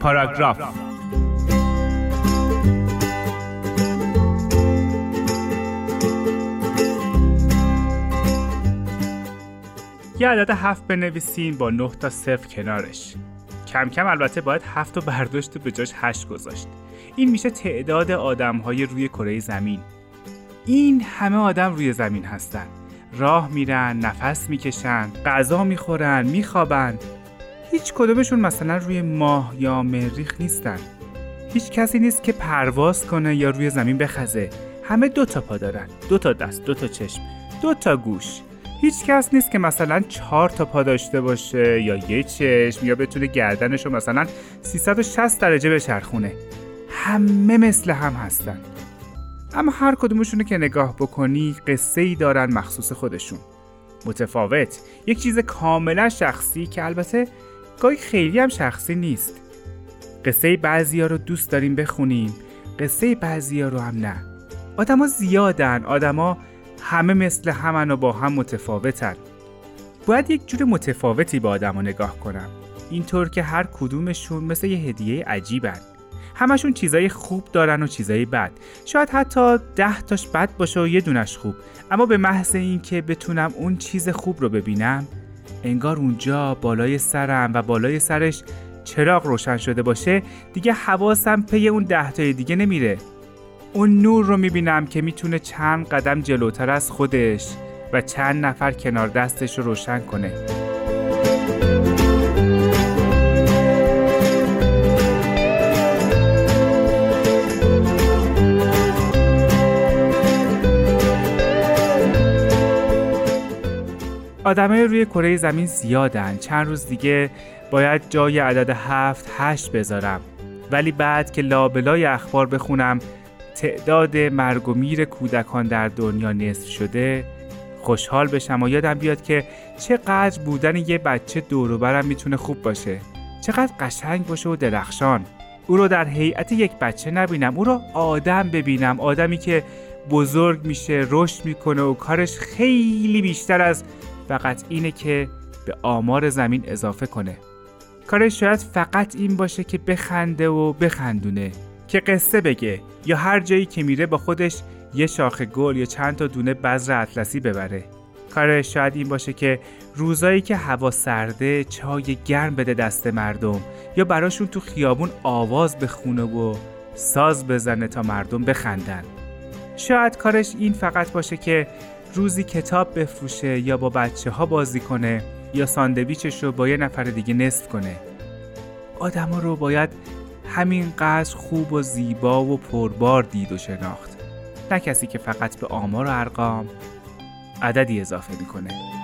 پاراگراف. یه عدد هفت بنویسیم با 9 تا صفر کنارش. کم کم البته باید هفت و برداشت به جاش هشت گذاشت. این میشه تعداد آدم های روی کره زمین. این همه آدم روی زمین هستن. راه میرن نفس می‌کشن غذا می‌خورن میخوابن. هیچ کدومشون مثلا روی ماه یا مریخ نیستن. هیچ کسی نیست که پرواز کنه یا روی زمین بخزه. همه دو تا پا دارن. دو تا دست دو تا چشم دو تا گوش. هیچ کس نیست که مثلا چهار تا پا داشته باشه یا یه چشم یا بتونه گردنش رو مثلا 360 درجه بچرخونه. همه مثل هم هستن. اما هر کدومشون که نگاه بکنی قصه ای دارن مخصوص خودشون. متفاوت. یک چیز کاملا شخصی که البته گاهی خیلی هم شخصی نیست. قصه بعضی ها رو دوست داریم بخونیم قصه بعضی ها رو هم نه. آدما زیادن آدما همه مثل همن و با هم متفاوتن. باید یک جور متفاوتی به آدما نگاه کنم. اینطور که هر کدومشون مثل یه هدیه عجیبن. همشون چیزای خوب دارن و چیزای بد. شاید حتی ده تاش بد باشه و یه دونش خوب. اما به محض اینکه بتونم اون چیز خوب رو ببینم انگار اونجا بالای سرم و بالای سرش چراغ روشن شده باشه دیگه حواسم پی اون ده تای دیگه نمیره. اون نور رو می‌بینم که می‌تونه چند قدم جلوتر از خودش و چند نفر کنار دستش رو روشن کنه. آدمای روی کره زمین زیادن. چند روز دیگه باید جای عدد هفت هشت بذارم. ولی بعد که لابلای اخبار بخونم تعداد مرگ و میر کودکان در دنیا نصف شده خوشحال بشم و یادم بیاد که چقدر بودن یه بچه دوروبرم می‌تونه خوب باشه. چقدر قشنگ باشه و درخشان. او رو در هیئت یک بچه نبینم او رو آدم ببینم. آدمی که بزرگ میشه رشد می‌کنه و کارش خیلی بیشتر از فقط اینه که به آمار زمین اضافه کنه. کارش شاید فقط این باشه که بخنده و بخندونه که قصه بگه یا هر جایی که میره با خودش یه شاخه گل یا چند تا دونه بذر اطلسی ببره. کارش شاید این باشه که روزایی که هوا سرده چای گرم بده دست مردم یا براشون تو خیابون آواز بخونه و ساز بزنه تا مردم بخندن. شاید کارش این فقط باشه که روزی کتاب بفروشه یا با بچه ها بازی کنه یا ساندویچش رو با یه نفر دیگه نصف کنه. آدما رو باید همینقدر خوب و زیبا و پربار دید و شناخت. نه کسی که فقط به آمار و ارقام عددی اضافه می‌کنه.